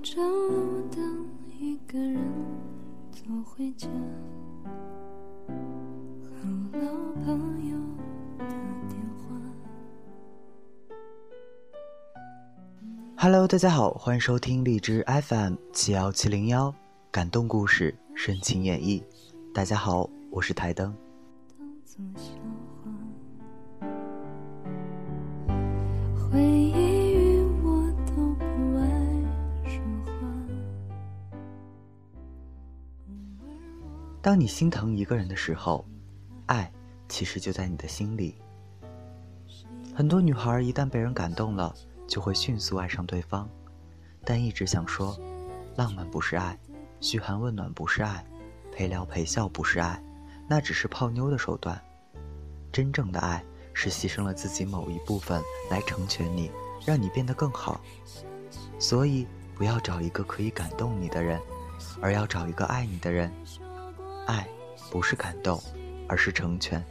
找到一个人走回家，Hello，大家好，欢迎收听荔枝 FM 七幺七零幺，感动故事，深情演绎。大家好，我是台灯。当你心疼一个人的时候，爱其实就在你的心里。很多女孩一旦被人感动了，就会迅速爱上对方，但一直想说，浪漫不是爱，嘘寒问暖不是爱，陪聊陪笑不是爱，那只是泡妞的手段。真正的爱是牺牲了自己某一部分来成全你，让你变得更好。所以不要找一个可以感动你的人，而要找一个爱你的人。爱不是感动，而是成全。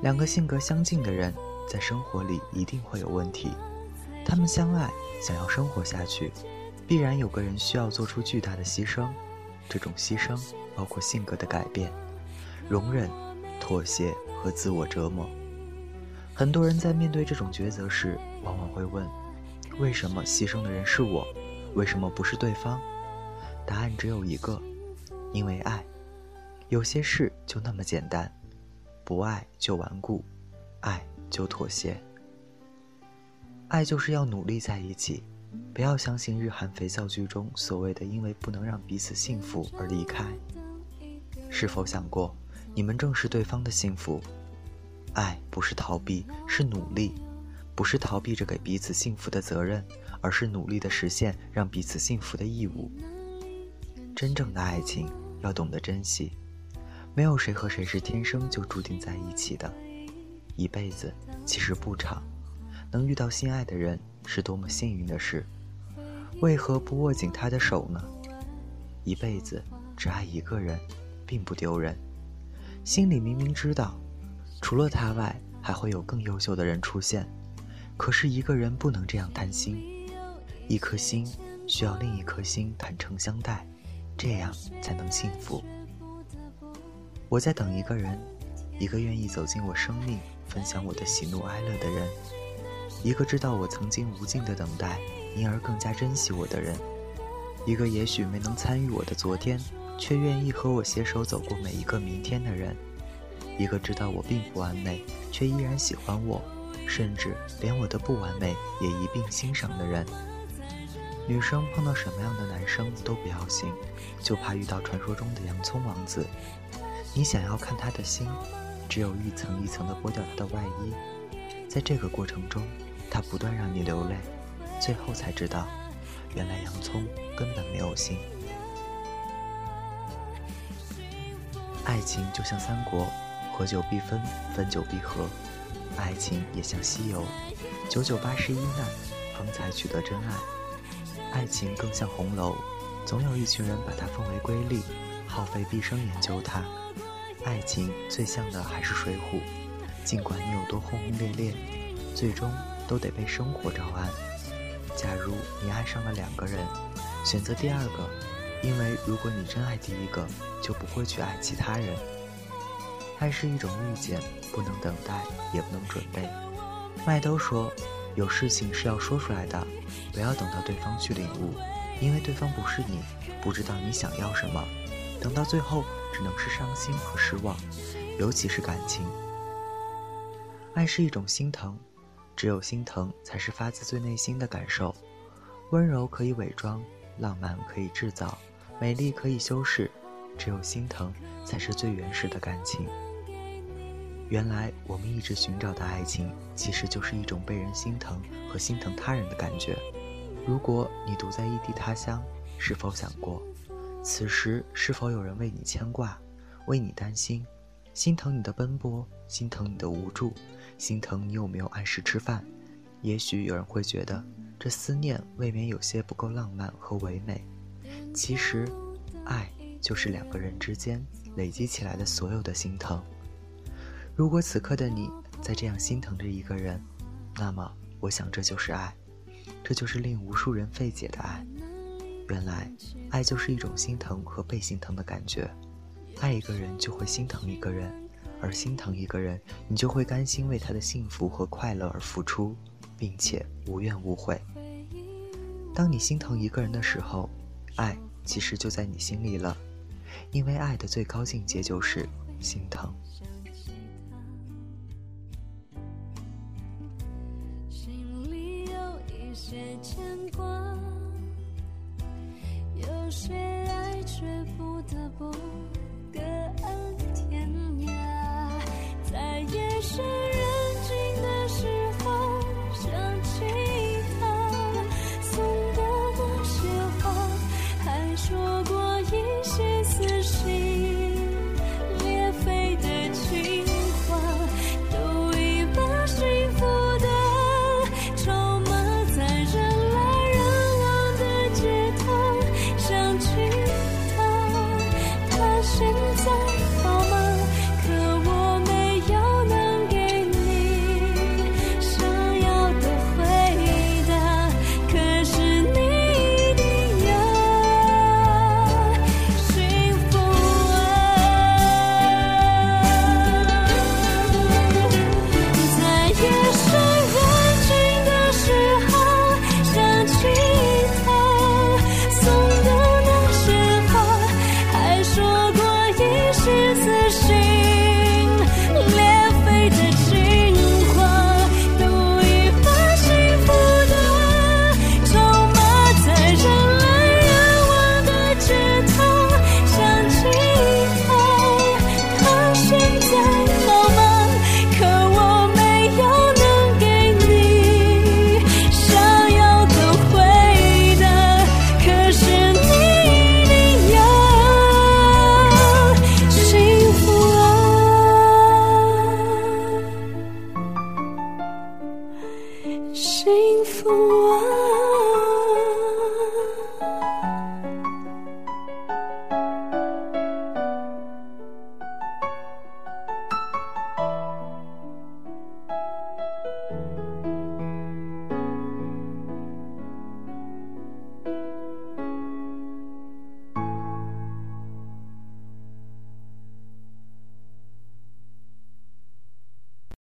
两个性格相近的人，在生活里一定会有问题。他们相爱，想要生活下去，必然有个人需要做出巨大的牺牲。这种牺牲包括性格的改变、容忍、妥协和自我折磨。很多人在面对这种抉择时，往往会问：为什么牺牲的人是我？为什么不是对方？答案只有一个：因为爱。有些事就那么简单。不爱就顽固，爱就妥协。爱就是要努力在一起，不要相信日韩肥皂剧中所谓的“因为不能让彼此幸福而离开”。是否想过，你们正是对方的幸福？爱不是逃避，是努力，不是逃避着给彼此幸福的责任，而是努力的实现让彼此幸福的义务。真正的爱情要懂得珍惜。没有谁和谁是天生就注定在一起的，一辈子其实不长，能遇到心爱的人是多么幸运的事。为何不握紧他的手呢？一辈子只爱一个人，并不丢人。心里明明知道，除了他外，还会有更优秀的人出现，可是一个人不能这样贪心。一颗心需要另一颗心坦诚相待，这样才能幸福。我在等一个人，一个愿意走进我生命、分享我的喜怒哀乐的人，一个知道我曾经无尽的等待，因而更加珍惜我的人，一个也许没能参与我的昨天，却愿意和我携手走过每一个明天的人，一个知道我并不完美，却依然喜欢我，甚至连我的不完美也一并欣赏的人。女生碰到什么样的男生都不要信，就怕遇到传说中的洋葱王子。你想要看他的心，只有一层一层的剥掉他的外衣，在这个过程中，他不断让你流泪，最后才知道，原来洋葱根本没有心。爱情就像三国，合久必分，分久必合；爱情也像西游，九九八十一难，方才取得真爱。爱情更像红楼，总有一群人把它奉为瑰丽，耗费毕生研究它。爱情最像的还是水浒，尽管你有多轰轰烈烈，最终都得被生活招安。假如你爱上了两个人，选择第二个，因为如果你真爱第一个，就不会去爱其他人。爱是一种遇见，不能等待，也不能准备。麦兜说，有事情是要说出来的，不要等到对方去领悟，因为对方不是你，不知道你想要什么。等到最后，只能是伤心和失望，尤其是感情。爱是一种心疼，只有心疼才是发自最内心的感受。温柔可以伪装，浪漫可以制造，美丽可以修饰，只有心疼才是最原始的感情。原来我们一直寻找的爱情，其实就是一种被人心疼和心疼他人的感觉。如果你独在异地他乡，是否想过？此时是否有人为你牵挂，为你担心，心疼你的奔波，心疼你的无助，心疼你有没有按时吃饭？也许有人会觉得这思念未免有些不够浪漫和唯美。其实，爱就是两个人之间累积起来的所有的心疼。如果此刻的你在这样心疼着一个人，那么我想这就是爱。这就是令无数人费解的爱。原来，爱就是一种心疼和被心疼的感觉。爱一个人就会心疼一个人，而心疼一个人，你就会甘心为他的幸福和快乐而付出，并且无怨无悔。当你心疼一个人的时候，爱其实就在你心里了，因为爱的最高境界就是心疼。一些牵挂，有些爱却不得不割